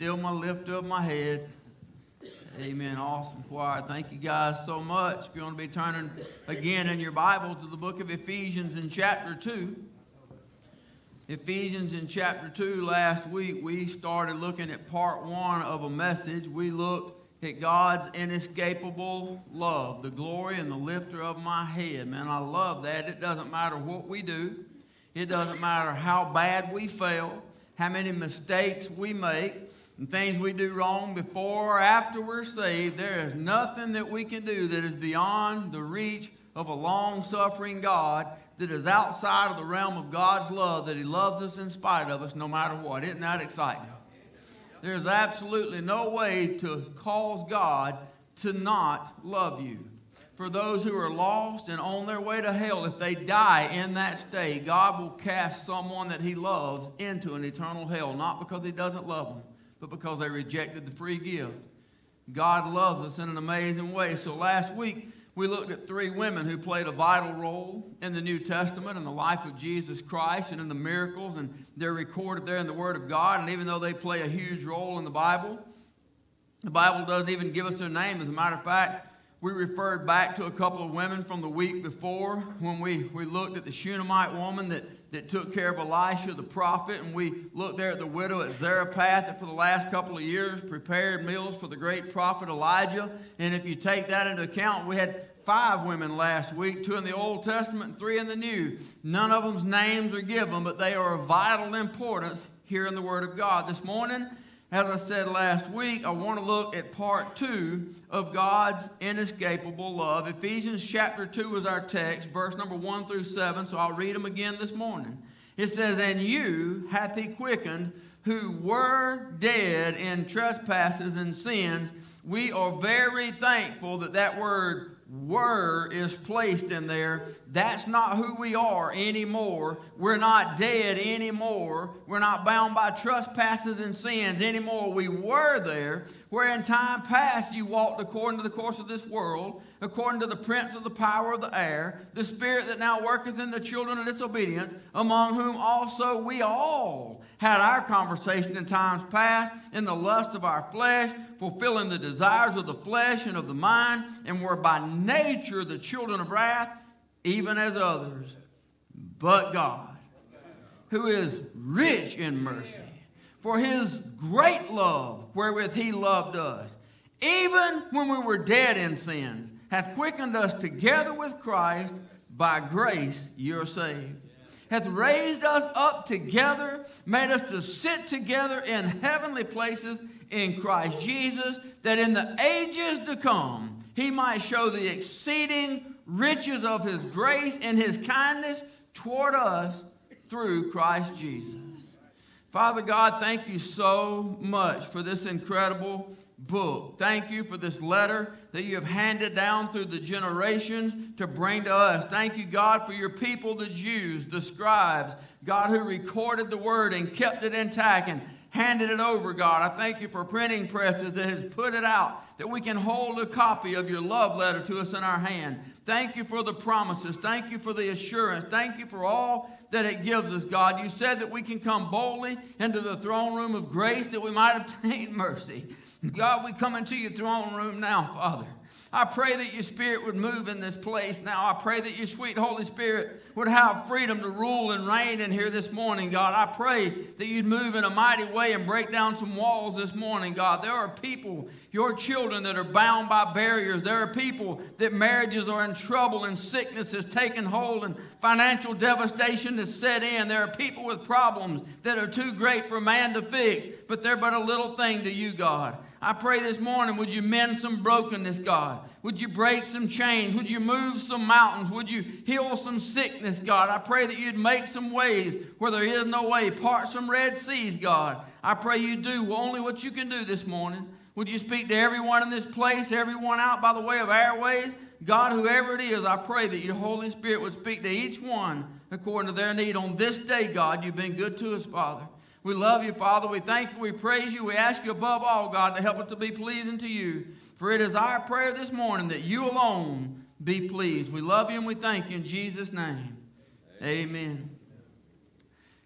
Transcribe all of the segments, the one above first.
still my lift of my head. Amen. Awesome choir. Thank you guys so much. If you want to be turning again in your Bible to the book of Ephesians in chapter 2. Ephesians in chapter 2, last week we started looking at part one of a message. We looked at God's inescapable love, the glory and the lifter of my head. Man, I love that. It doesn't matter what we do, it doesn't matter how bad we fail, how many mistakes we make, and things we do wrong before or after we're saved. There is nothing that we can do that is beyond the reach of a long suffering God that is outside of the realm of God's love, that He loves us in spite of us no matter what. Isn't that exciting? There's absolutely no way to cause God to not love you. For those who are lost and on their way to hell, if they die in that state, God will cast someone that He loves into an eternal hell, not because He doesn't love them, but because they rejected the free gift. God loves us in an amazing way. So last week, we looked at three women who played a vital role in the New Testament and the life of Jesus Christ and in the miracles, and they're recorded there in the Word of God. And even though they play a huge role in the Bible, the Bible doesn't even give us their name. As a matter of fact, we referred back to a couple of women from the week before when we, we looked at the Shunammite woman that, that took care of Elisha the prophet, and we looked there at the widow at Zarephath that for the last couple of years prepared meals for the great prophet Elijah. And if you take that into account, we had five women last week, two in the Old Testament three in the New. None of them's names are given, but they are of vital importance here in the Word of God. This morning, as I said last week, I want to look at part two of God's inescapable love. Ephesians chapter 2 is our text, verse number 1 through 7, so I'll read them again this morning. It says, And you hath he quickened who were dead in trespasses and sins. We are very thankful that that word were is placed in there. That's not who we are anymore. We're not dead anymore. We're not bound by trespasses and sins anymore. We were there, where in time past you walked according to the course of this world, according to the prince of the power of the air, the spirit that now worketh in the children of disobedience, among whom also we all had our conversation in times past in the lust of our flesh, fulfilling the desires of the flesh and of the mind, and were by nature the children of wrath, even as others. But God, who is rich in mercy, for his great love wherewith he loved us, even when we were dead in sins, hath quickened us together with Christ. By grace you're saved. Hath raised us up together, made us to sit together in heavenly places in Christ Jesus, that in the ages to come he might show the exceeding riches of his grace and his kindness toward us through Christ Jesus. Father God, thank you so much for this incredible book. Thank you for this letter that you have handed down through the generations to bring to us. Thank you, God, for your people, the Jews, the scribes, God, who recorded the word and kept it intact and handed it over, God. I thank you for printing presses that has put it out, that we can hold a copy of your love letter to us in our hand. Thank you for the promises. Thank you for the assurance. Thank you for all that it gives us, God. You said that we can come boldly into the throne room of grace that we might obtain mercy. God, we come into your throne room now, Father. I pray that your spirit would move in this place now. I pray that your sweet Holy Spirit would have freedom to rule and reign in here this morning, God. I pray that you'd move in a mighty way and break down some walls this morning, God. There are people, your children, that are bound by barriers. There are people that marriages are in trouble and sickness has taken hold and financial devastation has set in. There are people with problems that are too great for man to fix, but they're but a little thing to you, God. I pray this morning, would you mend some brokenness, God? Would you break some chains? Would you move some mountains? Would you heal some sickness, God? I pray that you'd make some ways where there is no way, part some Red Seas, God. I pray you do only what you can do this morning. Would you speak to everyone in this place, everyone out by the way of airways? God, whoever it is, I pray that your Holy Spirit would speak to each one according to their need on this day, God. You've been good to us, Father. We love you, Father. We thank you. We praise you. We ask you above all, God, to help us to be pleasing to you. For it is our prayer this morning that you alone be pleased. We love you and we thank you in Jesus' name. Amen.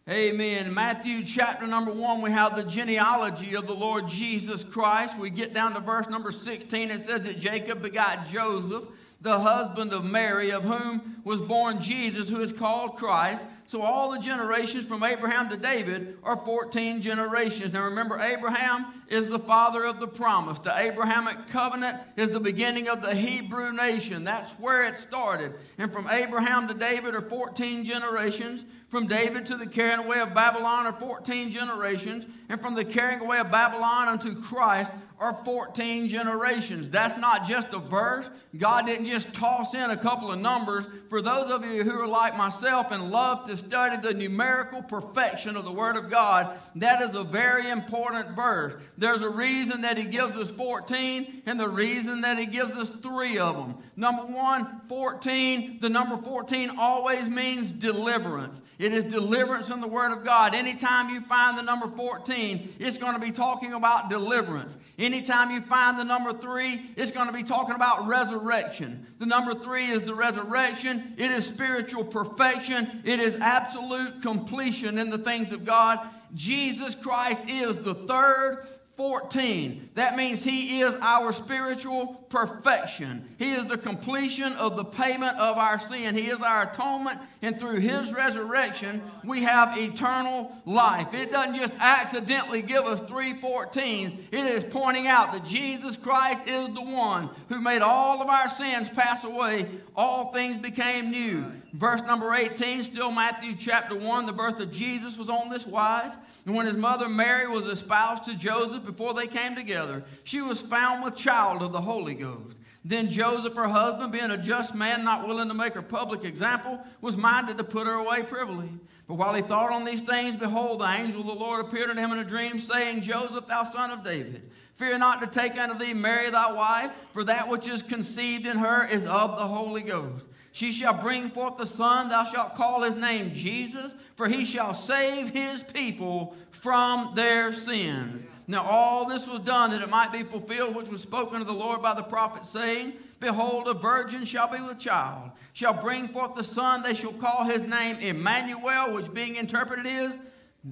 Amen. Matthew chapter number one, we have the genealogy of the Lord Jesus Christ. We get down to verse number 16. It says that Jacob begot Joseph, the husband of Mary, of whom was born Jesus, who is called Christ. So all the generations from Abraham to David are 14 generations. Now remember, Abraham is the father of the promise. The Abrahamic covenant is the beginning of the Hebrew nation. That's where it started. And from Abraham to David are 14 generations. From David to the carrying away of Babylon are 14 generations. And from the carrying away of Babylon unto Christ are 14 generations. That's not just a verse. God didn't just toss in a couple of numbers. For those of you who are like myself and love to study the numerical perfection of the Word of God, that is a very important verse. There's a reason that He gives us 14, and the reason that He gives us three of them. Number one, 14, the number 14 always means deliverance. It is deliverance in the Word of God. Anytime you find the number 14, it's going to be talking about deliverance. Anytime you find the number three, it's going to be talking about resurrection. The number three is the resurrection, it is spiritual perfection, it is absolute completion in the things of God. Jesus Christ is the third 14. That means He is our spiritual perfection. He is the completion of the payment of our sin. He is our atonement, and through His resurrection, we have eternal life. It doesn't just accidentally give us three 14s, it is pointing out that Jesus Christ is the one who made all of our sins pass away. All things became new. Verse number 18, still Matthew chapter 1, the birth of Jesus was on this wise. And when his mother Mary was espoused to Joseph before they came together, she was found with child of the Holy Ghost. Then Joseph, her husband, being a just man, not willing to make her public example, was minded to put her away privily. But while he thought on these things, behold, the angel of the Lord appeared unto him in a dream, saying, Joseph, thou son of David, fear not to take unto thee Mary thy wife, for that which is conceived in her is of the Holy Ghost. She shall bring forth the son, thou shalt call his name Jesus, for he shall save his people from their sins. Now, all this was done that it might be fulfilled, which was spoken of the Lord by the prophet, saying, Behold, a virgin shall be with child, shall bring forth the son, they shall call his name Emmanuel, which being interpreted is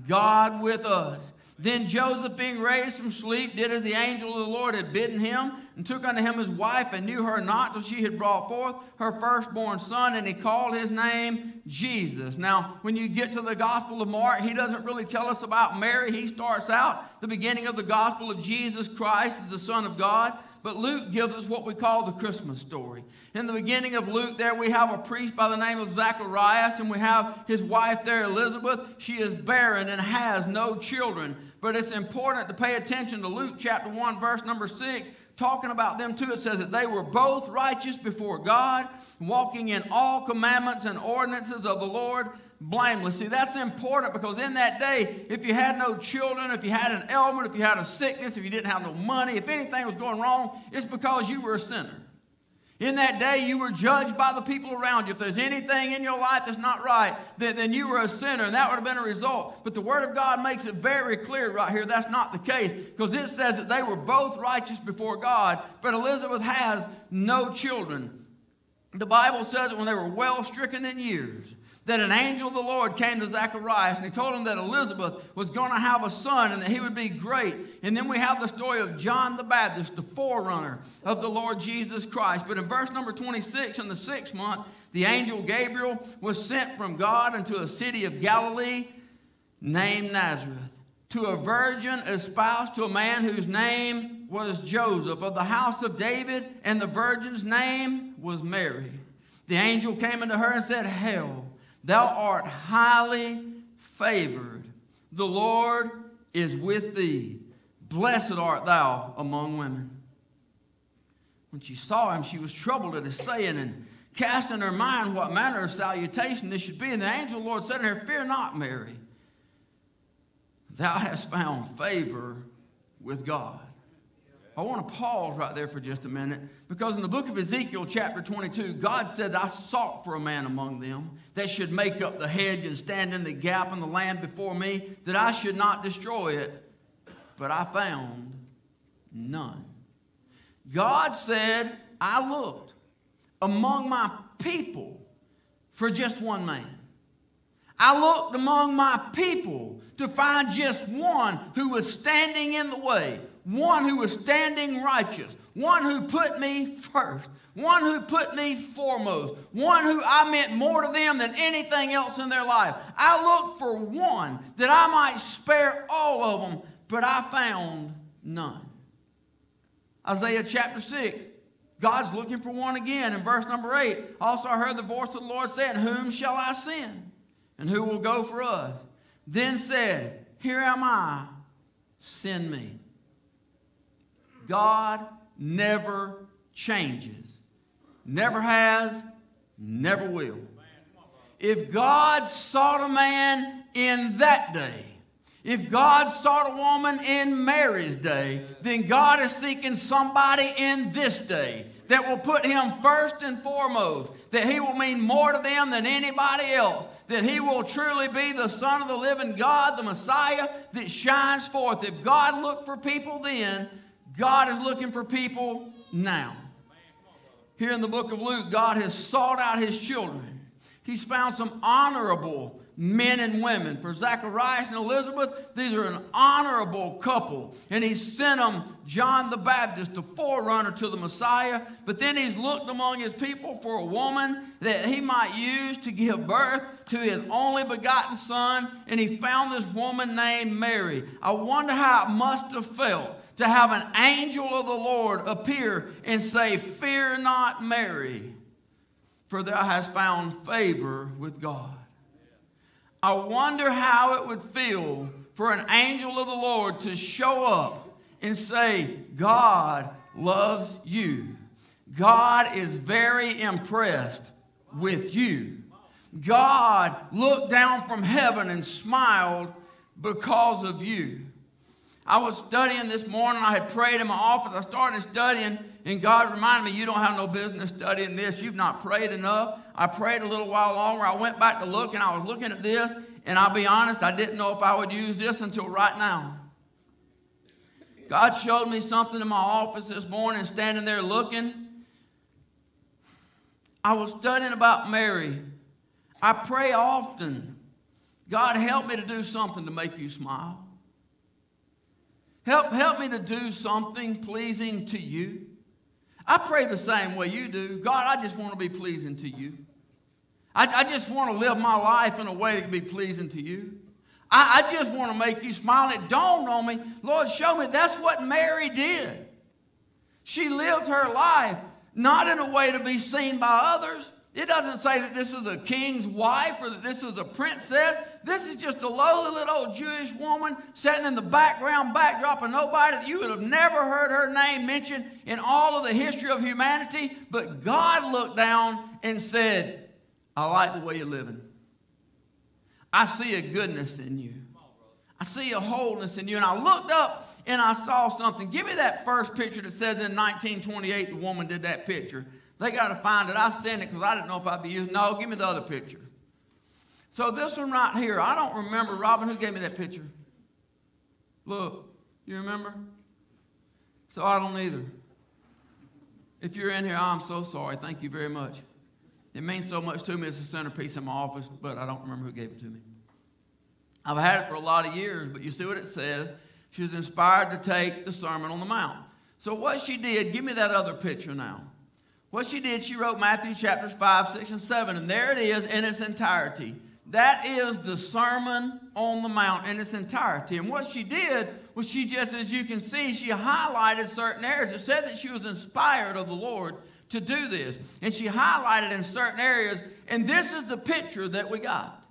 God with us. Then Joseph, being raised from sleep, did as the angel of the Lord had bidden him, and took unto him his wife, and knew her not till she had brought forth her firstborn son, and he called his name Jesus. Now, when you get to the Gospel of Mark, he doesn't really tell us about Mary. He starts out the beginning of the Gospel of Jesus Christ the Son of God. But Luke gives us what we call the Christmas story. In the beginning of Luke, there we have a priest by the name of Zacharias, and we have his wife there, Elizabeth. She is barren and has no children. But it's important to pay attention to Luke chapter 1, verse number 6, talking about them too. It says that they were both righteous before God, walking in all commandments and ordinances of the Lord blameless. See, that's important because in that day, if you had no children, if you had an ailment, if you had a sickness, if you didn't have no money, if anything was going wrong, it's because you were a sinner. In that day, you were judged by the people around you. If there's anything in your life that's not right, then, then you were a sinner, and that would have been a result. But the Word of God makes it very clear right here that's not the case because it says that they were both righteous before God, but Elizabeth has no children. The Bible says that when they were well stricken in years, that an angel of the Lord came to Zacharias and he told him that Elizabeth was going to have a son and that he would be great. And then we have the story of John the Baptist, the forerunner of the Lord Jesus Christ. But in verse number 26, in the sixth month, the angel Gabriel was sent from God into a city of Galilee named Nazareth to a virgin espoused to a man whose name was Joseph of the house of David, and the virgin's name was Mary. The angel came into her and said, Hail Thou art highly favored. The Lord is with thee. Blessed art thou among women. When she saw him, she was troubled at his saying and cast in her mind what manner of salutation this should be. And the angel of the Lord said to her, Fear not, Mary. Thou hast found favor with God. I want to pause right there for just a minute because in the book of Ezekiel, chapter 22, God said, I sought for a man among them that should make up the hedge and stand in the gap in the land before me, that I should not destroy it. But I found none. God said, I looked among my people for just one man. I looked among my people to find just one who was standing in the way, one who was standing righteous, one who put me first, one who put me foremost, one who I meant more to them than anything else in their life. I looked for one that I might spare all of them, but I found none. Isaiah chapter 6. God's looking for one again. In verse number 8, also I heard the voice of the Lord saying, Whom shall I send? And who will go for us? Then said, Here am I, send me. God never changes, never has, never will. If God sought a man in that day, if God sought a woman in Mary's day, then God is seeking somebody in this day that will put him first and foremost, that he will mean more to them than anybody else, that he will truly be the Son of the living God, the Messiah that shines forth. If God looked for people then, God is looking for people now. Here in the book of Luke, God has sought out his children. He's found some honorable men and women. For Zacharias and Elizabeth, these are an honorable couple. And he sent them John the Baptist, the forerunner to the Messiah. But then he's looked among his people for a woman that he might use to give birth to his only begotten son. And he found this woman named Mary. I wonder how it must have felt to have an angel of the Lord appear and say, Fear not, Mary, for thou hast found favor with God. I wonder how it would feel for an angel of the Lord to show up and say, God loves you. God is very impressed with you. God looked down from heaven and smiled because of you. I was studying this morning. I had prayed in my office. I started studying, and God reminded me, You don't have no business studying this. You've not prayed enough. I prayed a little while longer. I went back to look, and I was looking at this, and I'll be honest, I didn't know if I would use this until right now. God showed me something in my office this morning, standing there looking. I was studying about Mary. I pray often, God, help me to do something to make you smile. Help, help me to do something pleasing to you. I pray the same way you do. God, I just want to be pleasing to you. I, I just want to live my life in a way that can be pleasing to you. I, I just want to make you smile. It dawned on me, Lord, show me that's what Mary did. She lived her life not in a way to be seen by others, it doesn't say that this is a king's wife or that this is a princess. This is just a lowly little old Jewish woman sitting in the background backdrop of nobody that you would have never heard her name mentioned in all of the history of humanity. But God looked down and said, I like the way you're living. I see a goodness in you. I see a wholeness in you. And I looked up and I saw something. Give me that first picture that says in 1928 the woman did that picture. They got to find it. I sent it because I didn't know if I'd be using. No, give me the other picture. So this one right here, I don't remember. Robin, who gave me that picture? Look, you remember? So I don't either. If you're in here, I'm so sorry. Thank you very much. It means so much to me. It's the centerpiece in my office, but I don't remember who gave it to me. I've had it for a lot of years, but you see what it says? She was inspired to take the Sermon on the Mount. So what she did, give me that other picture now. What she did, she wrote Matthew chapters 5, 6, and 7, and there it is in its entirety. That is the Sermon on the Mount in its entirety. And what she did was she just, as you can see, she highlighted certain areas. It said that she was inspired of the Lord to do this. And she highlighted in certain areas, and this is the picture that we got.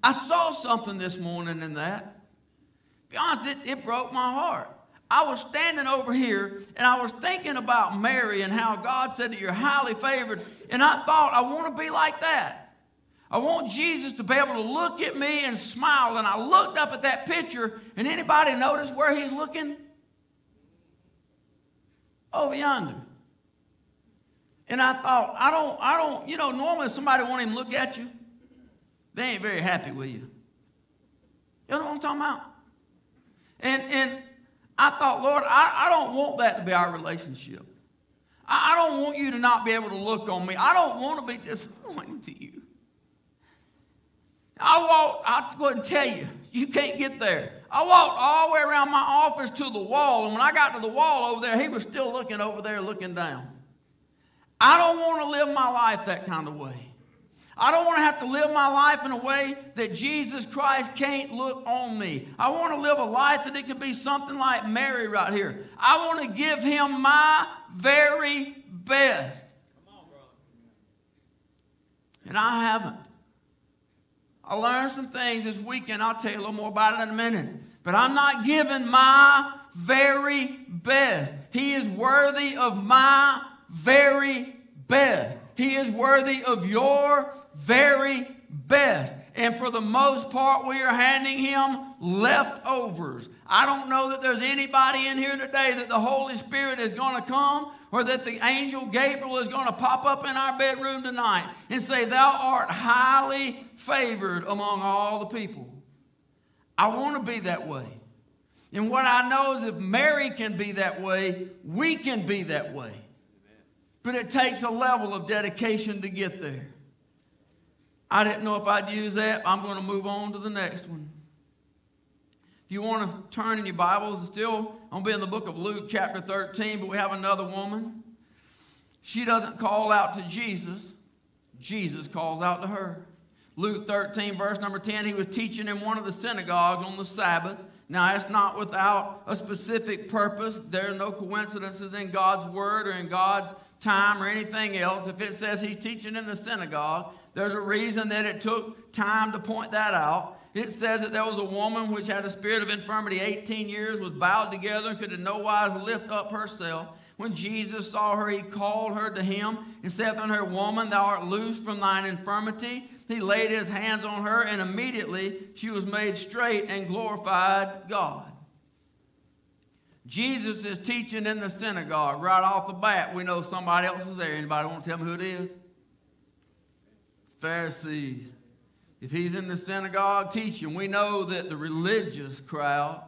I saw something this morning in that. Be honest, it, it broke my heart. I was standing over here and I was thinking about Mary and how God said that you're highly favored. And I thought, I want to be like that. I want Jesus to be able to look at me and smile. And I looked up at that picture, and anybody notice where he's looking? Over yonder. And I thought, I don't, I don't, you know, normally somebody won't even look at you. They ain't very happy with you. You know what I'm talking about? And and I thought, Lord, I, I don't want that to be our relationship. I, I don't want you to not be able to look on me. I don't want to be disappointed to you. I walked, I couldn't tell you, you can't get there. I walked all the way around my office to the wall, and when I got to the wall over there, he was still looking over there, looking down. I don't want to live my life that kind of way. I don't want to have to live my life in a way that Jesus Christ can't look on me. I want to live a life that it could be something like Mary right here. I want to give him my very best. And I haven't. I learned some things this weekend. I'll tell you a little more about it in a minute. But I'm not giving my very best. He is worthy of my very best. He is worthy of your very best. And for the most part, we are handing him leftovers. I don't know that there's anybody in here today that the Holy Spirit is going to come or that the angel Gabriel is going to pop up in our bedroom tonight and say, Thou art highly favored among all the people. I want to be that way. And what I know is if Mary can be that way, we can be that way. But it takes a level of dedication to get there. I didn't know if I'd use that. I'm going to move on to the next one. If you want to turn in your Bibles, still, I'm going to be in the book of Luke, chapter 13, but we have another woman. She doesn't call out to Jesus, Jesus calls out to her. Luke 13, verse number 10, he was teaching in one of the synagogues on the Sabbath. Now, it's not without a specific purpose. There are no coincidences in God's word or in God's time or anything else. If it says he's teaching in the synagogue, there's a reason that it took time to point that out. It says that there was a woman which had a spirit of infirmity 18 years, was bowed together, and could in no wise lift up herself. When Jesus saw her, he called her to him and saith unto her, Woman, thou art loosed from thine infirmity. He laid his hands on her, and immediately she was made straight and glorified God. Jesus is teaching in the synagogue. Right off the bat, we know somebody else is there. Anybody want to tell me who it is? Pharisees. If he's in the synagogue teaching, we know that the religious crowd,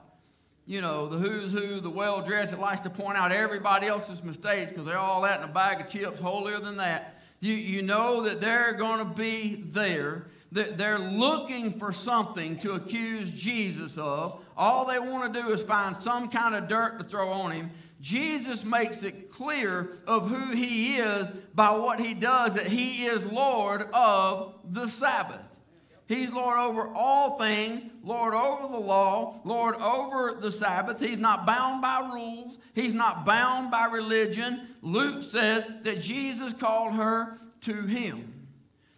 you know, the who's who, the well dressed, that likes to point out everybody else's mistakes because they're all that in a bag of chips, holier than that. You, you know that they're going to be there, they're looking for something to accuse Jesus of. All they want to do is find some kind of dirt to throw on him. Jesus makes it clear of who he is by what he does, that he is Lord of the Sabbath. He's Lord over all things, Lord over the law, Lord over the Sabbath. He's not bound by rules, he's not bound by religion. Luke says that Jesus called her to him.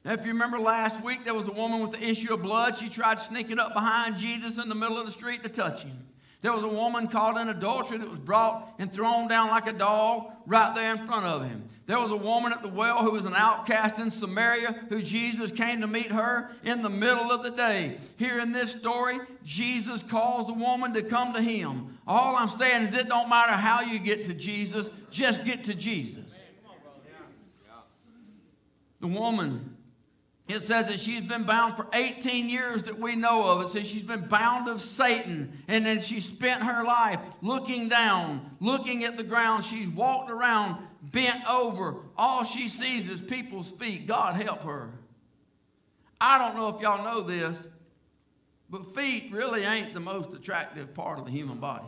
Now, if you remember last week, there was a woman with the issue of blood. She tried sneaking up behind Jesus in the middle of the street to touch him. There was a woman caught in adultery that was brought and thrown down like a dog right there in front of him. There was a woman at the well who was an outcast in Samaria who Jesus came to meet her in the middle of the day. Here in this story, Jesus calls the woman to come to him. All I'm saying is it don't matter how you get to Jesus, just get to Jesus. The woman it says that she's been bound for 18 years that we know of. It says she's been bound of Satan. And then she spent her life looking down, looking at the ground. She's walked around bent over. All she sees is people's feet. God help her. I don't know if y'all know this, but feet really ain't the most attractive part of the human body.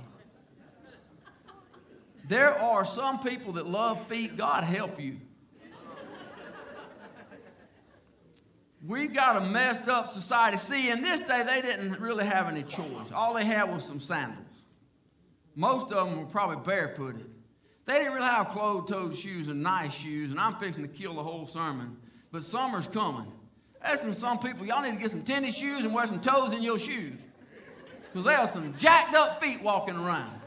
There are some people that love feet. God help you. We've got a messed up society. See, in this day, they didn't really have any choice. All they had was some sandals. Most of them were probably barefooted. They didn't really have closed-toed shoes and nice shoes, and I'm fixing to kill the whole sermon. But summer's coming. That's when some people, y'all need to get some tennis shoes and wear some toes in your shoes. Because they have some jacked up feet walking around.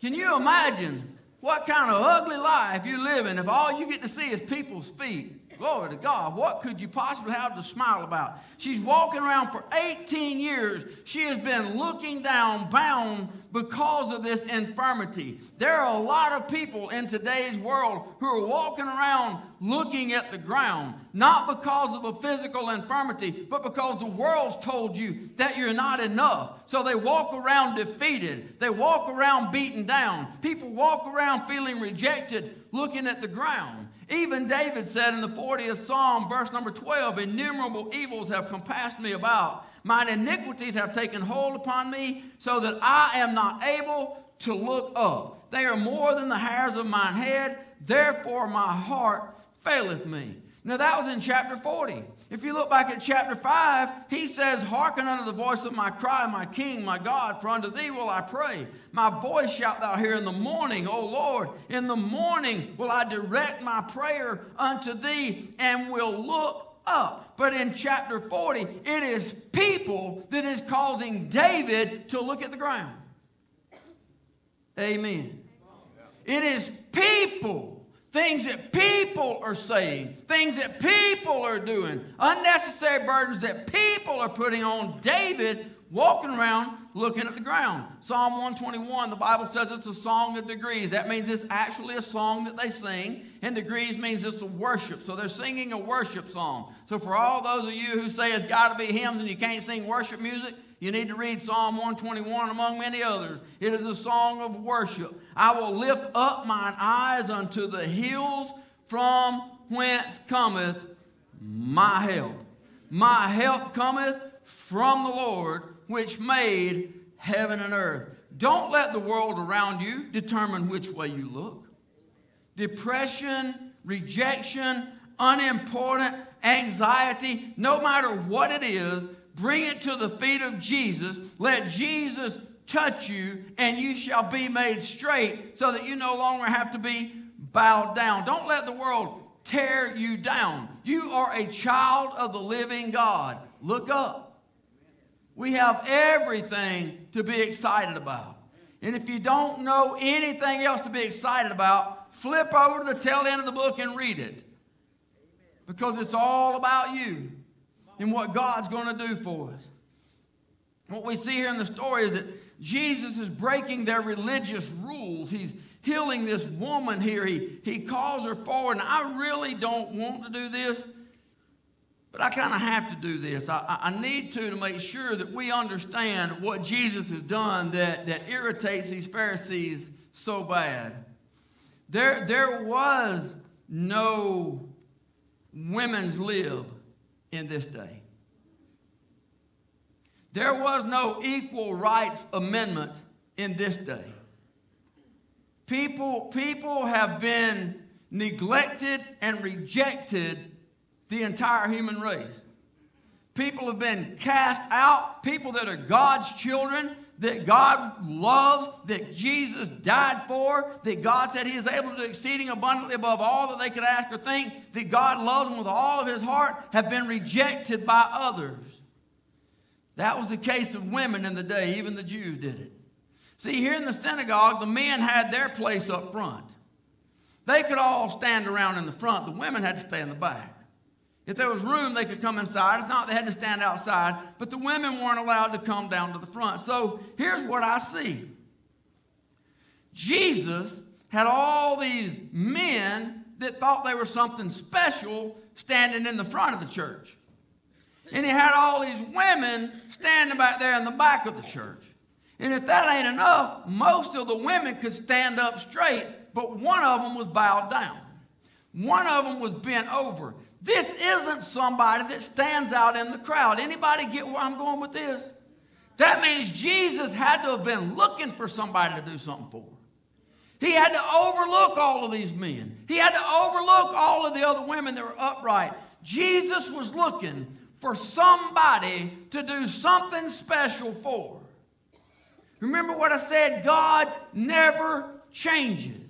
Can you imagine what kind of ugly life you're living if all you get to see is people's feet? Glory to God. What could you possibly have to smile about? She's walking around for 18 years. She has been looking down, bound because of this infirmity. There are a lot of people in today's world who are walking around looking at the ground, not because of a physical infirmity, but because the world's told you that you're not enough. So they walk around defeated. They walk around beaten down. People walk around feeling rejected, looking at the ground. Even David said in the 40th Psalm, verse number 12, Innumerable evils have compassed me about. Mine iniquities have taken hold upon me, so that I am not able to look up. They are more than the hairs of mine head, therefore my heart faileth me. Now that was in chapter 40. If you look back at chapter 5, he says, Hearken unto the voice of my cry, my King, my God, for unto thee will I pray. My voice shalt thou hear in the morning, O Lord. In the morning will I direct my prayer unto thee and will look up. But in chapter 40, it is people that is causing David to look at the ground. Amen. It is people, things that people are saying, things that people are doing, unnecessary burdens that people are putting on David walking around looking at the ground. Psalm 121, the Bible says it's a song of degrees. That means it's actually a song that they sing, and degrees means it's a worship. So they're singing a worship song. So for all those of you who say it's got to be hymns and you can't sing worship music, you need to read Psalm 121 among many others. It is a song of worship. I will lift up mine eyes unto the hills from whence cometh my help. My help cometh from the Lord which made heaven and earth. Don't let the world around you determine which way you look. Depression, rejection, unimportant, anxiety, no matter what it is, bring it to the feet of Jesus. Let Jesus touch you, and you shall be made straight so that you no longer have to be bowed down. Don't let the world tear you down. You are a child of the living God. Look up. We have everything to be excited about. And if you don't know anything else to be excited about, flip over to the tail end of the book and read it. Because it's all about you and what God's going to do for us. What we see here in the story is that Jesus is breaking their religious rules. He's healing this woman here. He, he calls her forward. And I really don't want to do this, but I kind of have to do this. I, I need to to make sure that we understand what Jesus has done that, that irritates these Pharisees so bad. There, there was no women's lib in this day. There was no equal rights amendment in this day. People, people have been neglected and rejected the entire human race. People have been cast out, people that are God's children, that God loves, that Jesus died for, that God said He is able to do exceeding abundantly above all that they could ask or think, that God loves them with all of His heart, have been rejected by others. That was the case of women in the day, even the Jews did it. See, here in the synagogue, the men had their place up front. They could all stand around in the front, the women had to stay in the back. If there was room, they could come inside. If not, they had to stand outside. But the women weren't allowed to come down to the front. So here's what I see Jesus had all these men that thought they were something special standing in the front of the church. And he had all these women standing back there in the back of the church. And if that ain't enough, most of the women could stand up straight, but one of them was bowed down. One of them was bent over. This isn't somebody that stands out in the crowd. Anybody get where I'm going with this? That means Jesus had to have been looking for somebody to do something for. He had to overlook all of these men. He had to overlook all of the other women that were upright. Jesus was looking for somebody to do something special for. Remember what I said? God never changes.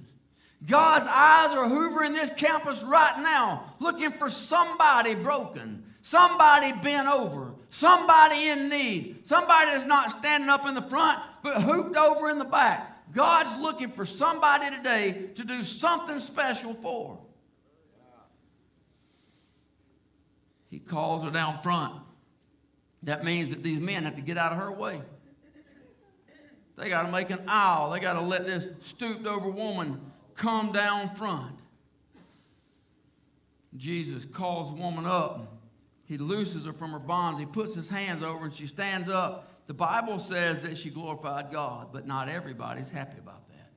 God's eyes are hoovering this campus right now, looking for somebody broken, somebody bent over, somebody in need, somebody that's not standing up in the front, but hooped over in the back. God's looking for somebody today to do something special for. He calls her down front. That means that these men have to get out of her way. They got to make an aisle. They got to let this stooped over woman come down front. Jesus calls the woman up. He looses her from her bonds. He puts his hands over and she stands up. The Bible says that she glorified God, but not everybody's happy about that.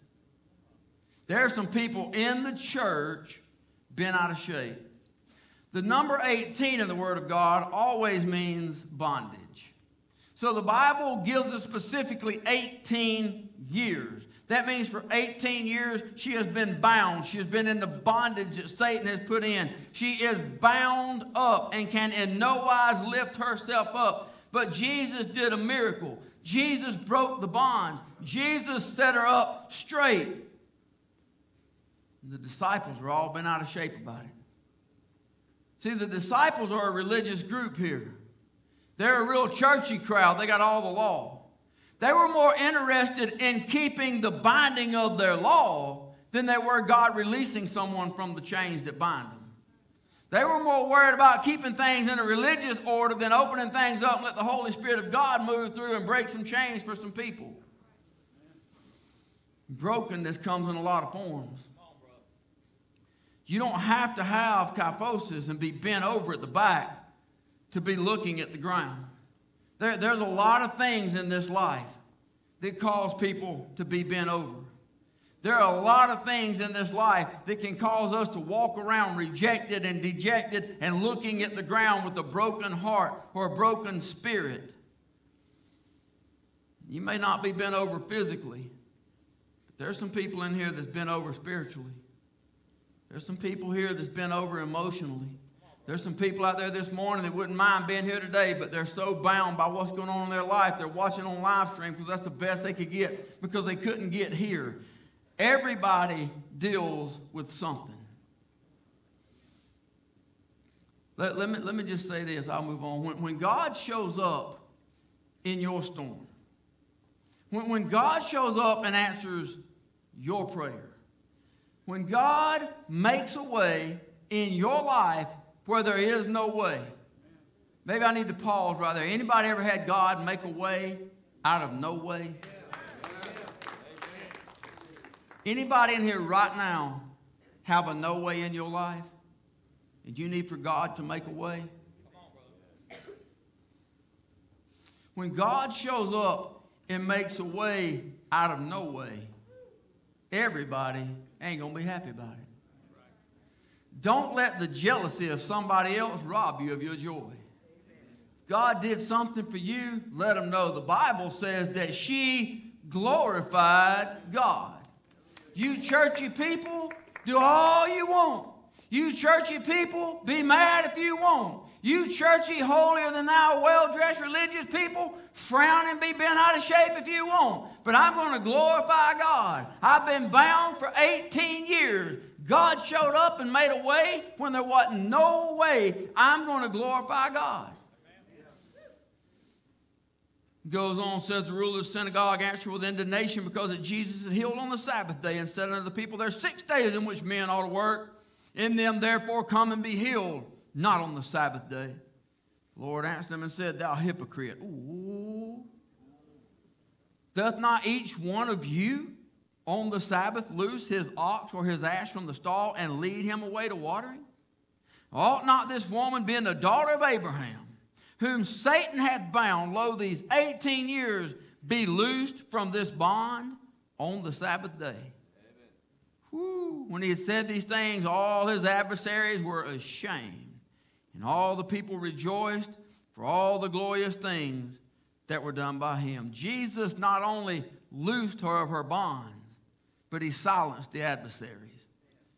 There are some people in the church bent out of shape. The number 18 in the Word of God always means bondage. So the Bible gives us specifically 18 years. That means for 18 years, she has been bound. She has been in the bondage that Satan has put in. She is bound up and can in no wise lift herself up. But Jesus did a miracle. Jesus broke the bonds. Jesus set her up straight. The disciples were all been out of shape about it. See, the disciples are a religious group here. They're a real churchy crowd. They got all the law. They were more interested in keeping the binding of their law than they were God releasing someone from the chains that bind them. They were more worried about keeping things in a religious order than opening things up and let the Holy Spirit of God move through and break some chains for some people. Brokenness comes in a lot of forms. You don't have to have kyphosis and be bent over at the back to be looking at the ground. There, there's a lot of things in this life that cause people to be bent over. There are a lot of things in this life that can cause us to walk around rejected and dejected and looking at the ground with a broken heart or a broken spirit. You may not be bent over physically, but there's some people in here that's bent over spiritually. There's some people here that's bent over emotionally. There's some people out there this morning that wouldn't mind being here today, but they're so bound by what's going on in their life. They're watching on live stream because that's the best they could get because they couldn't get here. Everybody deals with something. Let, let, me, let me just say this, I'll move on. When, when God shows up in your storm, when, when God shows up and answers your prayer, when God makes a way in your life where there is no way. Maybe I need to pause right there. Anybody ever had God make a way out of no way? Anybody in here right now have a no way in your life? And you need for God to make a way? When God shows up and makes a way out of no way, everybody ain't going to be happy about it. Don't let the jealousy of somebody else rob you of your joy. God did something for you, let them know. The Bible says that she glorified God. You churchy people, do all you want. You churchy people, be mad if you want. You churchy, holier than thou, well dressed religious people, frown and be bent out of shape if you want. But I'm going to glorify God. I've been bound for 18 years. God showed up and made a way when there wasn't no way. I'm going to glorify God. Goes on, says the ruler of the synagogue answered with indignation because that Jesus had healed on the Sabbath day and said unto the people, There are six days in which men ought to work. In them, therefore, come and be healed, not on the Sabbath day. The Lord answered him and said, Thou hypocrite. Ooh. Doth not each one of you on the Sabbath loose his ox or his ass from the stall and lead him away to watering? Ought not this woman, being the daughter of Abraham, whom Satan hath bound, lo, these 18 years, be loosed from this bond on the Sabbath day? Whew. When he had said these things, all his adversaries were ashamed, and all the people rejoiced for all the glorious things that were done by him. Jesus not only loosed her of her bond, but he silenced the adversaries.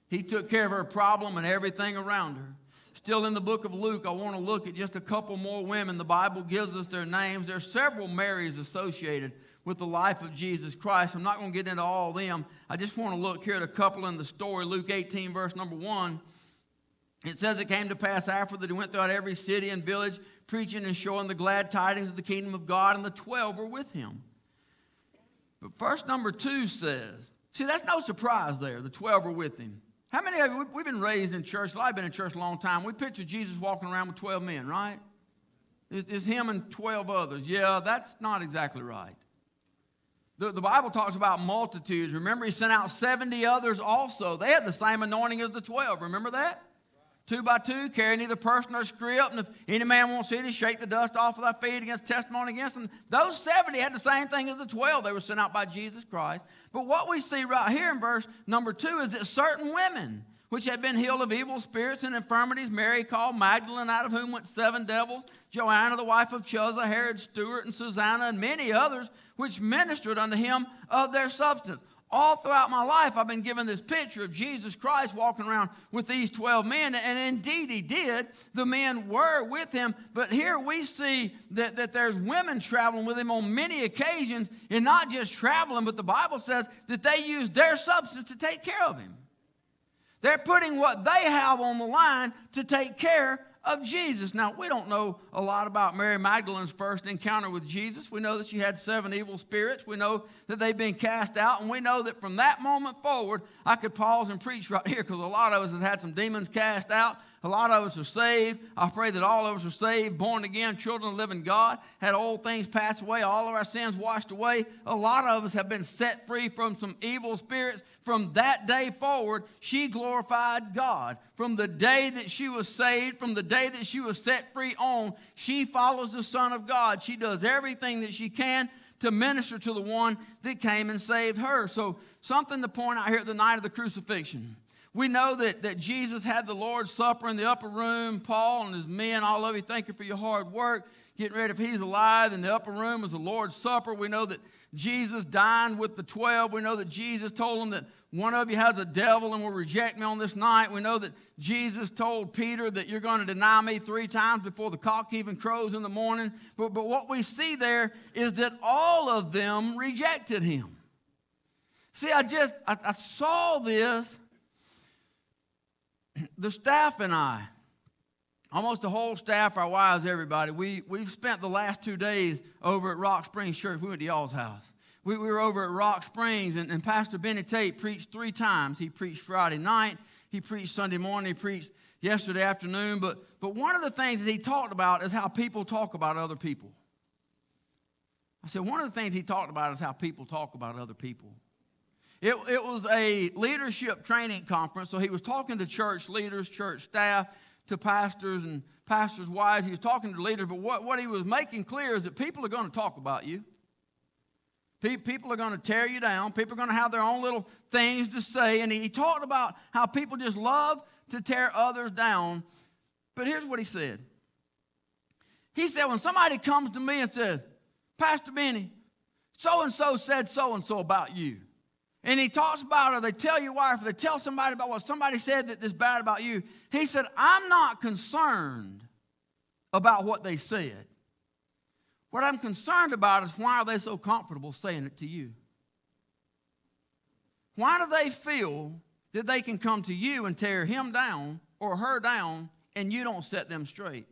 He took care of her problem and everything around her. Still in the book of Luke, I want to look at just a couple more women. The Bible gives us their names. There are several Marys associated with the life of Jesus Christ. I'm not going to get into all of them. I just want to look here at a couple in the story. Luke 18, verse number 1. It says it came to pass after that he went throughout every city and village, preaching and showing the glad tidings of the kingdom of God, and the twelve were with him. But verse number 2 says, See, that's no surprise there. The 12 were with him. How many of you, we've been raised in church, I've been in church a long time. We picture Jesus walking around with 12 men, right? It's, it's him and 12 others. Yeah, that's not exactly right. The, the Bible talks about multitudes. Remember, he sent out 70 others also. They had the same anointing as the 12. Remember that? Two by two, carry neither person nor script. And if any man won't see it, shake the dust off of thy feet against testimony against them. Those 70 had the same thing as the 12. They were sent out by Jesus Christ. But what we see right here in verse number two is that certain women, which had been healed of evil spirits and infirmities, Mary called Magdalene, out of whom went seven devils, Joanna, the wife of Chuza, Herod steward, and Susanna, and many others, which ministered unto him of their substance all throughout my life, I've been given this picture of Jesus Christ walking around with these 12 men, and indeed he did. The men were with him, but here we see that, that there's women traveling with him on many occasions, and not just traveling, but the Bible says that they use their substance to take care of him. They're putting what they have on the line to take care of Jesus. Now, we don't know a lot about Mary Magdalene's first encounter with Jesus. We know that she had seven evil spirits. We know that they've been cast out. And we know that from that moment forward, I could pause and preach right here because a lot of us have had some demons cast out. A lot of us are saved. I pray that all of us are saved, born again, children of living God, had old things passed away, all of our sins washed away. A lot of us have been set free from some evil spirits. From that day forward, she glorified God. From the day that she was saved, from the day that she was set free on, she follows the Son of God. She does everything that she can to minister to the one that came and saved her. So, something to point out here at the night of the crucifixion. We know that, that Jesus had the Lord's Supper in the upper room. Paul and his men, all of you, thank you for your hard work. Getting ready if he's alive. In the upper room was the Lord's Supper. We know that Jesus dined with the 12. We know that Jesus told them that one of you has a devil and will reject me on this night. We know that Jesus told Peter that you're going to deny me three times before the cock even crows in the morning. But, but what we see there is that all of them rejected him. See, I just, I, I saw this the staff and I, almost the whole staff, our wives, everybody, we, we've spent the last two days over at Rock Springs Church. We went to y'all's house. We, we were over at Rock Springs, and, and Pastor Benny Tate preached three times. He preached Friday night, he preached Sunday morning, he preached yesterday afternoon. But, but one of the things that he talked about is how people talk about other people. I said, one of the things he talked about is how people talk about other people. It, it was a leadership training conference, so he was talking to church leaders, church staff, to pastors and pastors' wives. He was talking to leaders, but what, what he was making clear is that people are going to talk about you. People are going to tear you down. People are going to have their own little things to say. And he talked about how people just love to tear others down. But here's what he said He said, when somebody comes to me and says, Pastor Benny, so and so said so and so about you. And he talks about, or they tell your wife, or they tell somebody about what somebody said that is bad about you. He said, I'm not concerned about what they said. What I'm concerned about is why are they so comfortable saying it to you? Why do they feel that they can come to you and tear him down or her down and you don't set them straight?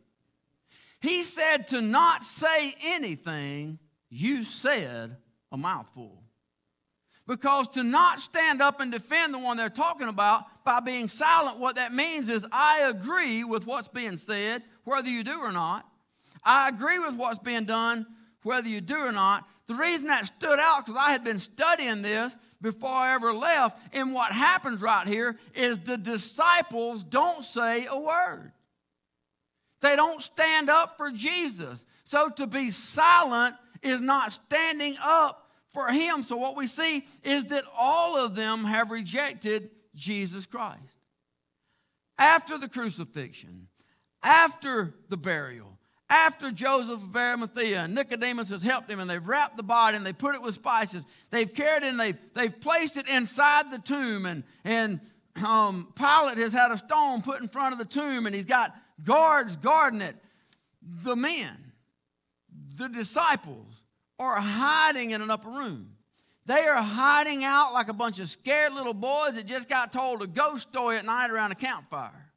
He said to not say anything, you said a mouthful. Because to not stand up and defend the one they're talking about by being silent, what that means is I agree with what's being said, whether you do or not. I agree with what's being done, whether you do or not. The reason that stood out, because I had been studying this before I ever left, and what happens right here is the disciples don't say a word. They don't stand up for Jesus. So to be silent is not standing up for him. So, what we see is that all of them have rejected Jesus Christ. After the crucifixion, after the burial, after Joseph of Arimathea and Nicodemus has helped him and they've wrapped the body and they put it with spices, they've carried it and they've, they've placed it inside the tomb. And, and um, Pilate has had a stone put in front of the tomb and he's got guards guarding it. The men, the disciples, are hiding in an upper room. They are hiding out like a bunch of scared little boys that just got told a ghost story at night around a campfire.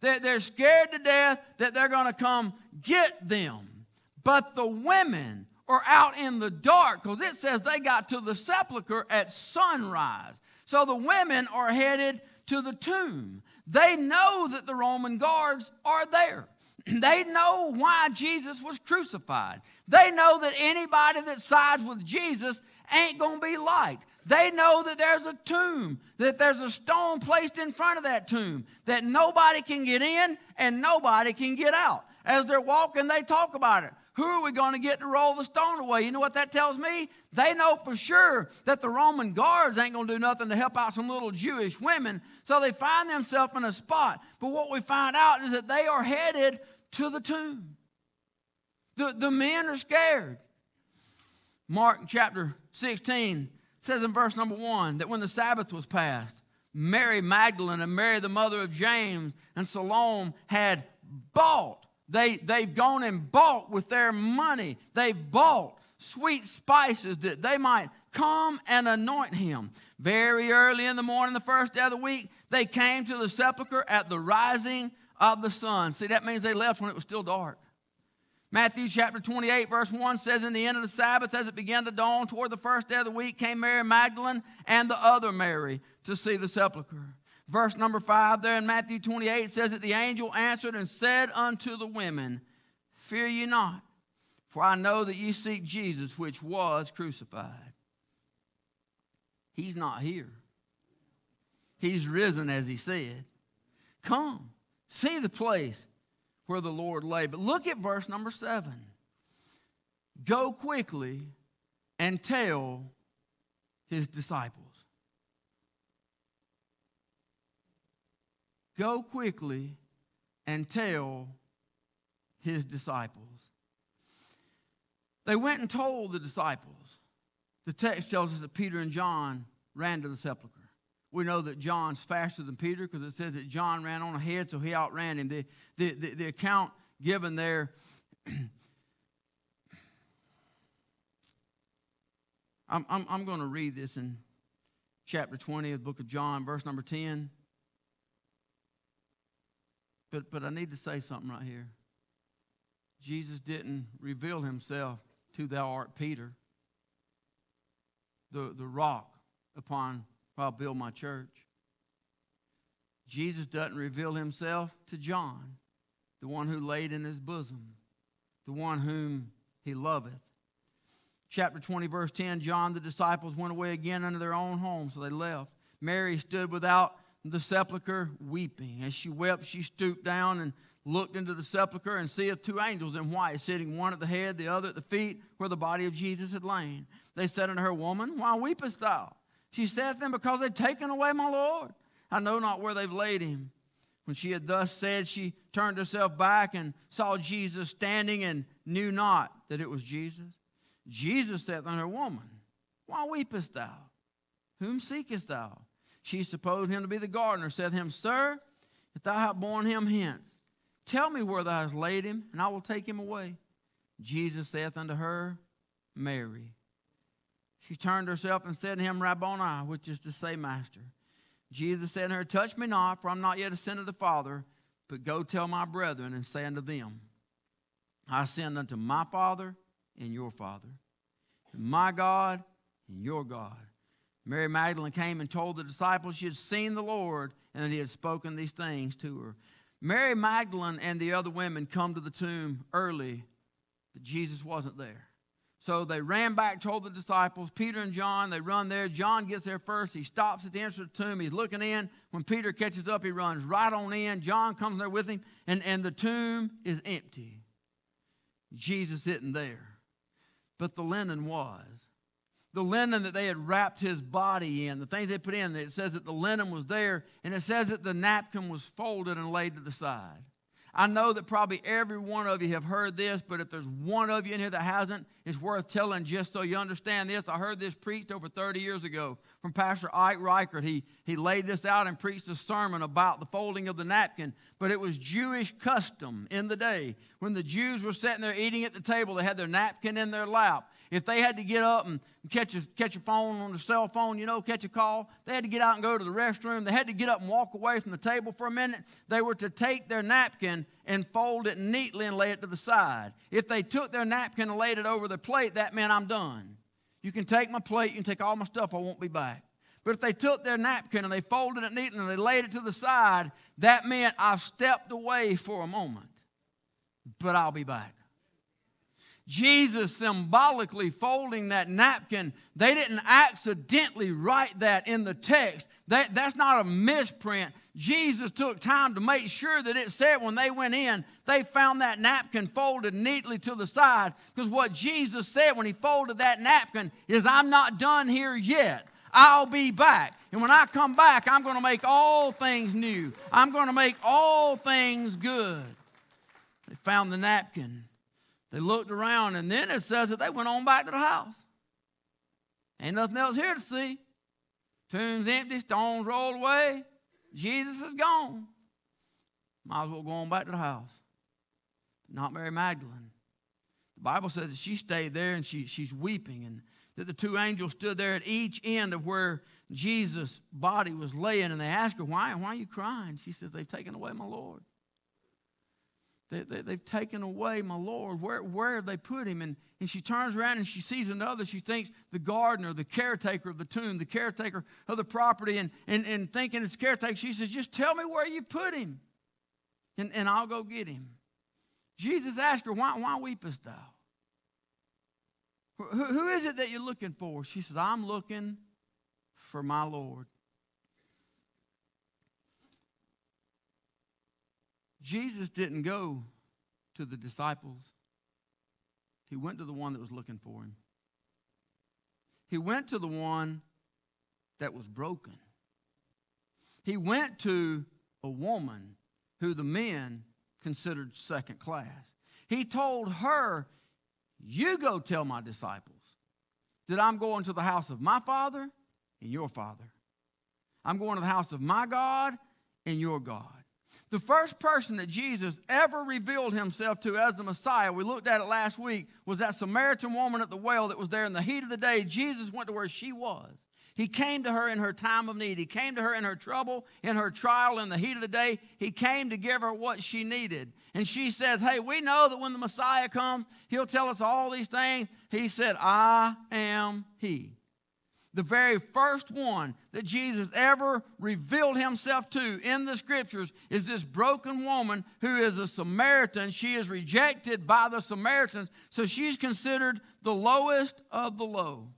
They're, they're scared to death that they're going to come get them. But the women are out in the dark because it says they got to the sepulchre at sunrise. So the women are headed to the tomb. They know that the Roman guards are there. They know why Jesus was crucified. They know that anybody that sides with Jesus ain't going to be liked. They know that there's a tomb, that there's a stone placed in front of that tomb, that nobody can get in and nobody can get out. As they're walking, they talk about it. Who are we going to get to roll the stone away? You know what that tells me? They know for sure that the Roman guards ain't going to do nothing to help out some little Jewish women. So they find themselves in a spot. But what we find out is that they are headed to the tomb. The, the men are scared. Mark chapter 16 says in verse number 1 that when the Sabbath was passed, Mary Magdalene and Mary, the mother of James, and Salome had bought they, they've gone and bought with their money. They've bought sweet spices that they might come and anoint him. Very early in the morning, the first day of the week, they came to the sepulchre at the rising of the sun. See, that means they left when it was still dark. Matthew chapter 28, verse 1 says, In the end of the Sabbath, as it began to dawn toward the first day of the week, came Mary Magdalene and the other Mary to see the sepulchre. Verse number 5 there in Matthew 28 says that the angel answered and said unto the women, Fear ye not, for I know that ye seek Jesus, which was crucified. He's not here. He's risen, as he said. Come, see the place where the Lord lay. But look at verse number 7. Go quickly and tell his disciples. Go quickly and tell his disciples. They went and told the disciples. The text tells us that Peter and John ran to the sepulchre. We know that John's faster than Peter because it says that John ran on ahead, so he outran him. The, the, the, the account given there, I'm, I'm, I'm going to read this in chapter 20 of the book of John, verse number 10. But, but I need to say something right here. Jesus didn't reveal himself to thou art Peter, the, the rock upon I'll build my church. Jesus doesn't reveal himself to John, the one who laid in his bosom, the one whom he loveth. Chapter 20, verse 10 John, the disciples went away again unto their own home, so they left. Mary stood without the sepulchre weeping. As she wept, she stooped down and looked into the sepulchre and seeth two angels in white sitting, one at the head, the other at the feet, where the body of Jesus had lain. They said unto her, Woman, why weepest thou? She saith them, Because they've taken away my Lord. I know not where they've laid him. When she had thus said, she turned herself back and saw Jesus standing and knew not that it was Jesus. Jesus saith unto her, Woman, why weepest thou? Whom seekest thou? She supposed him to be the gardener, said to him, Sir, if thou hast borne him hence, tell me where thou hast laid him, and I will take him away. Jesus saith unto her, Mary. She turned herself and said to him, Rabboni, which is to say, Master. Jesus said to her, Touch me not, for I'm not yet ascended to the Father, but go tell my brethren and say unto them, I ascend unto my Father and your Father, and my God and your God. Mary Magdalene came and told the disciples she had seen the Lord and that he had spoken these things to her. Mary Magdalene and the other women come to the tomb early, but Jesus wasn't there. So they ran back, told the disciples, Peter and John, they run there. John gets there first. He stops at the entrance of the tomb. He's looking in. When Peter catches up, he runs right on in. John comes there with him, and, and the tomb is empty. Jesus isn't there. But the linen was the linen that they had wrapped his body in, the things they put in. It says that the linen was there, and it says that the napkin was folded and laid to the side. I know that probably every one of you have heard this, but if there's one of you in here that hasn't, it's worth telling just so you understand this. I heard this preached over 30 years ago from Pastor Ike Reichert. He, he laid this out and preached a sermon about the folding of the napkin, but it was Jewish custom in the day. When the Jews were sitting there eating at the table, they had their napkin in their lap. If they had to get up and catch a, catch a phone on their cell phone, you know, catch a call, they had to get out and go to the restroom. They had to get up and walk away from the table for a minute. They were to take their napkin and fold it neatly and lay it to the side. If they took their napkin and laid it over their plate, that meant I'm done. You can take my plate, you can take all my stuff, I won't be back. But if they took their napkin and they folded it neatly and they laid it to the side, that meant I've stepped away for a moment, but I'll be back. Jesus symbolically folding that napkin, they didn't accidentally write that in the text. That, that's not a misprint. Jesus took time to make sure that it said when they went in, they found that napkin folded neatly to the side. Because what Jesus said when he folded that napkin is, I'm not done here yet. I'll be back. And when I come back, I'm going to make all things new. I'm going to make all things good. They found the napkin. They looked around, and then it says that they went on back to the house. Ain't nothing else here to see. Tomb's empty, stones rolled away. Jesus is gone. Might as well go on back to the house. Not Mary Magdalene. The Bible says that she stayed there and she, she's weeping, and that the two angels stood there at each end of where Jesus' body was laying, and they asked her, Why, why are you crying? She says, They've taken away my Lord. They, they, they've taken away my Lord. Where, where have they put him? And, and she turns around and she sees another. She thinks the gardener, the caretaker of the tomb, the caretaker of the property, and, and, and thinking it's caretaker. She says, Just tell me where you put him, and, and I'll go get him. Jesus asked her, Why, why weepest thou? Who, who is it that you're looking for? She says, I'm looking for my Lord. Jesus didn't go to the disciples, he went to the one that was looking for him. He went to the one that was broken. He went to a woman who the men considered second class. He told her, You go tell my disciples that I'm going to the house of my father and your father. I'm going to the house of my God and your God. The first person that Jesus ever revealed himself to as the Messiah, we looked at it last week, was that Samaritan woman at the well that was there in the heat of the day. Jesus went to where she was. He came to her in her time of need. He came to her in her trouble, in her trial, in the heat of the day. He came to give her what she needed. And she says, Hey, we know that when the Messiah comes, he'll tell us all these things. He said, I am he the very first one that Jesus ever revealed himself to in the scriptures is this broken woman who is a Samaritan. She is rejected by the Samaritans, so she's considered the lowest of the low.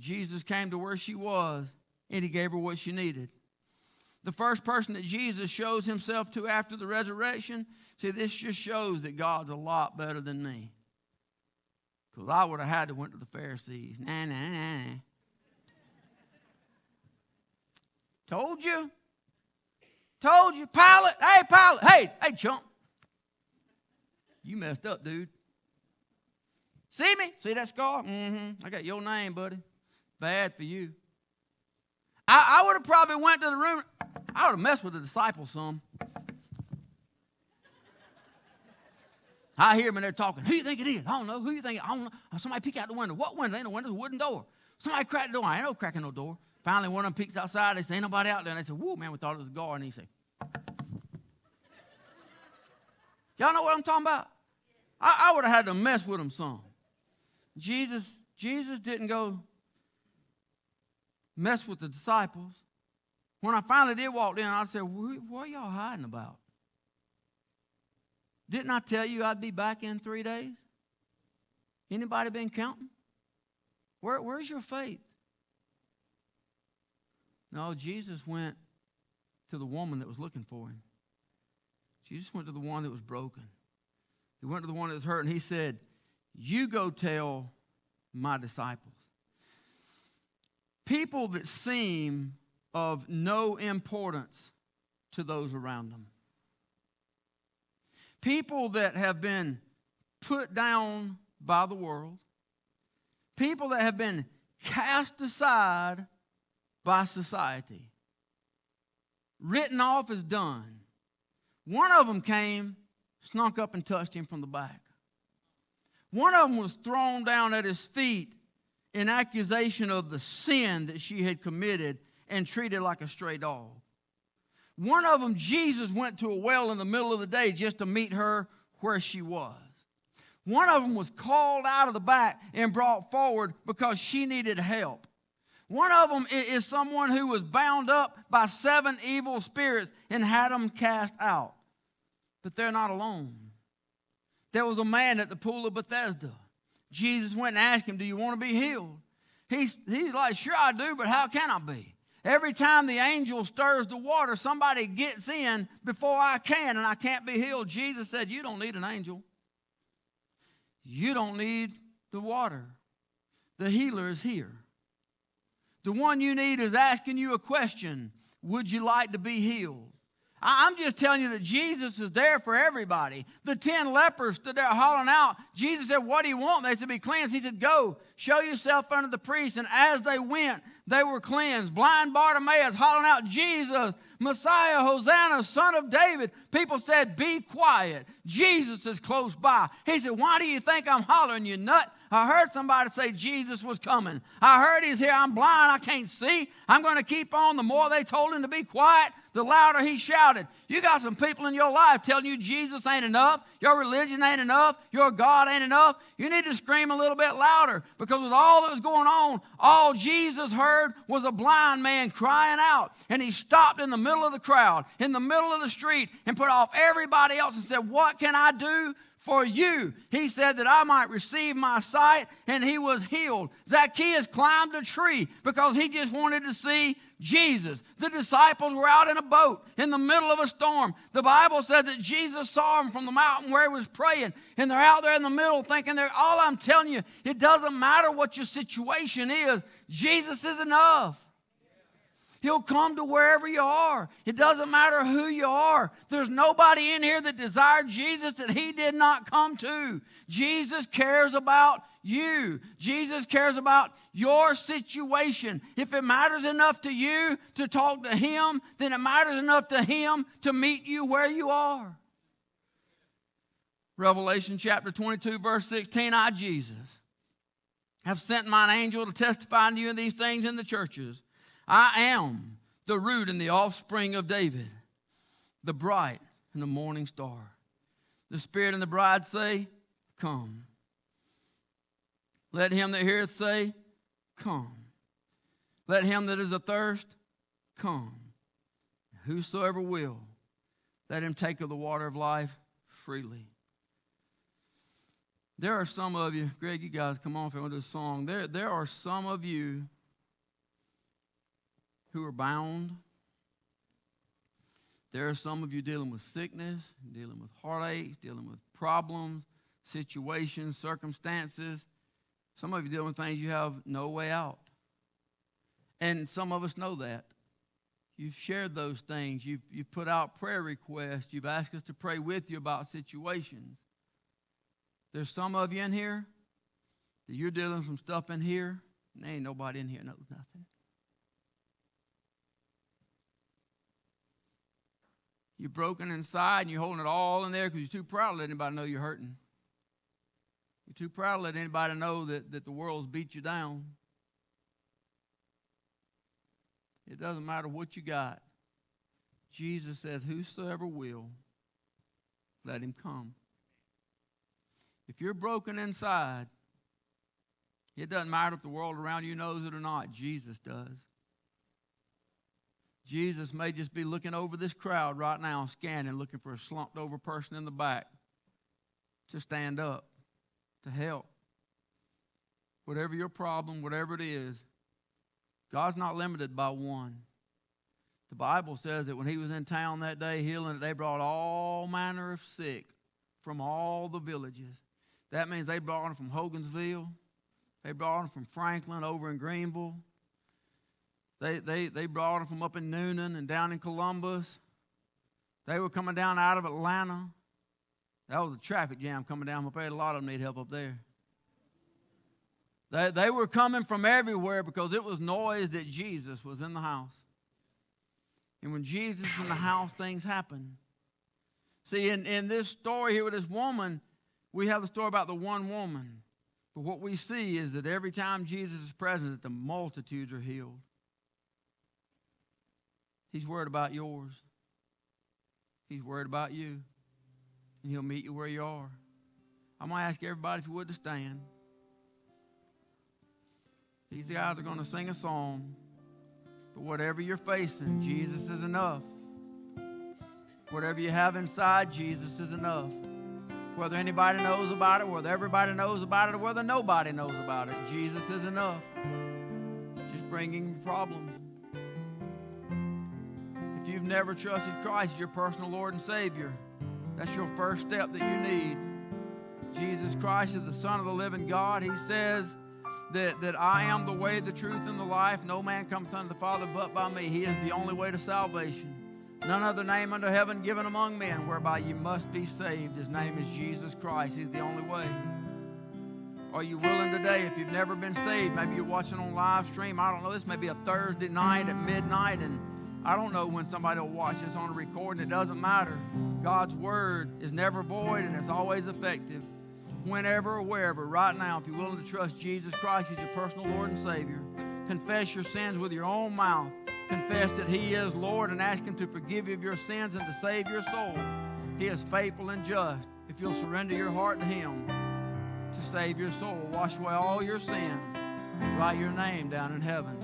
Jesus came to where she was and he gave her what she needed. The first person that Jesus shows himself to after the resurrection, see, this just shows that God's a lot better than me. Because I would have had to went to the Pharisees. Nah, nah, nah. Told you. Told you. Pilate. Hey, Pilate. Hey, hey, chump. You messed up, dude. See me? See that scar? Mm-hmm. I got your name, buddy. Bad for you. I, I would have probably went to the room. I would have messed with the disciples some. I hear them and they're talking. Who you think it is? I don't know. Who you think? I don't know. Uh, somebody peek out the window. What window? Ain't no window. Wooden door. Somebody cracked the door. I ain't no cracking no door. Finally, one of them peeks outside. They say, ain't nobody out there. And they say, whoa, man, we thought it was a guard. And he said, y'all know what I'm talking about? I, I would have had to mess with them some. Jesus, Jesus didn't go mess with the disciples. When I finally did walk in, I said, what are y'all hiding about? Didn't I tell you I'd be back in three days? Anybody been counting? Where, where's your faith? No, Jesus went to the woman that was looking for him. Jesus went to the one that was broken. He went to the one that was hurt, and he said, You go tell my disciples. People that seem of no importance to those around them people that have been put down by the world, people that have been cast aside by society, written off as done. One of them came, snuck up and touched him from the back. One of them was thrown down at his feet in accusation of the sin that she had committed and treated like a stray dog. One of them, Jesus went to a well in the middle of the day just to meet her where she was. One of them was called out of the back and brought forward because she needed help. One of them is someone who was bound up by seven evil spirits and had them cast out. But they're not alone. There was a man at the pool of Bethesda. Jesus went and asked him, Do you want to be healed? He's, he's like, Sure, I do, but how can I be? Every time the angel stirs the water, somebody gets in before I can, and I can't be healed. Jesus said, You don't need an angel. You don't need the water. The healer is here. The one you need is asking you a question Would you like to be healed? I'm just telling you that Jesus is there for everybody. The ten lepers stood there hollering out. Jesus said, What do you want? They said, Be cleansed. He said, Go, show yourself unto the priest. And as they went, they were cleansed. Blind Bartimaeus hollering out, Jesus, Messiah, Hosanna, Son of David. People said, Be quiet. Jesus is close by. He said, Why do you think I'm hollering, you nut? I heard somebody say Jesus was coming. I heard he's here. I'm blind. I can't see. I'm going to keep on. The more they told him to be quiet, the louder he shouted. You got some people in your life telling you Jesus ain't enough, your religion ain't enough, your God ain't enough. You need to scream a little bit louder because with all that was going on, all Jesus heard was a blind man crying out. And he stopped in the middle of the crowd, in the middle of the street, and put off everybody else and said, What can I do for you. He said that I might receive my sight, and he was healed. Zacchaeus climbed a tree because he just wanted to see Jesus. The disciples were out in a boat in the middle of a storm. The Bible said that Jesus saw them from the mountain where he was praying, and they're out there in the middle thinking, they're, all I'm telling you, it doesn't matter what your situation is, Jesus is enough. He'll come to wherever you are. It doesn't matter who you are. There's nobody in here that desired Jesus that he did not come to. Jesus cares about you. Jesus cares about your situation. If it matters enough to you to talk to him, then it matters enough to him to meet you where you are. Revelation chapter 22, verse 16 I, Jesus, have sent mine angel to testify to you in these things in the churches. I am the root and the offspring of David, the bright and the morning star. The Spirit and the bride say, Come. Let him that heareth say, Come. Let him that is athirst, come. Whosoever will, let him take of the water of life freely. There are some of you, Greg, you guys come on if I want to do a song. There, there are some of you who are bound. There are some of you dealing with sickness, dealing with heartache, dealing with problems, situations, circumstances. Some of you dealing with things you have no way out. And some of us know that. You've shared those things. You've, you've put out prayer requests. You've asked us to pray with you about situations. There's some of you in here that you're dealing with some stuff in here, and ain't nobody in here knows nothing. You're broken inside and you're holding it all in there because you're too proud to let anybody know you're hurting. You're too proud to let anybody know that, that the world's beat you down. It doesn't matter what you got. Jesus says, Whosoever will, let him come. If you're broken inside, it doesn't matter if the world around you knows it or not, Jesus does. Jesus may just be looking over this crowd right now, scanning, looking for a slumped over person in the back to stand up, to help. Whatever your problem, whatever it is, God's not limited by one. The Bible says that when he was in town that day healing, they brought all manner of sick from all the villages. That means they brought them from Hogansville, they brought them from Franklin over in Greenville, they, they, they brought them from up in Newnan and down in Columbus. They were coming down out of Atlanta. That was a traffic jam coming down up there. A lot of them need help up there. They, they were coming from everywhere because it was noise that Jesus was in the house. And when Jesus in the house, things happen. See, in, in this story here with this woman, we have the story about the one woman. But what we see is that every time Jesus is present, the multitudes are healed. He's worried about yours. He's worried about you. And he'll meet you where you are. I'm going to ask everybody if you would to stand. These guys are going to sing a song. But whatever you're facing, Jesus is enough. Whatever you have inside, Jesus is enough. Whether anybody knows about it, whether everybody knows about it, or whether nobody knows about it, Jesus is enough. Just bringing problems. You've never trusted Christ as your personal Lord and Savior, that's your first step that you need. Jesus Christ is the Son of the living God. He says that, that I am the way, the truth, and the life. No man comes unto the Father but by me. He is the only way to salvation. None other name under heaven given among men whereby you must be saved. His name is Jesus Christ. He's the only way. Are you willing today, if you've never been saved, maybe you're watching on live stream, I don't know, this may be a Thursday night at midnight, and I don't know when somebody will watch this on a recording. It doesn't matter. God's word is never void and it's always effective. Whenever or wherever, right now, if you're willing to trust Jesus Christ as your personal Lord and Savior, confess your sins with your own mouth confess that He is Lord and ask Him to forgive you of your sins and to save your soul. He is faithful and just. If you'll surrender your heart to Him to save your soul, wash away all your sins, write your name down in heaven.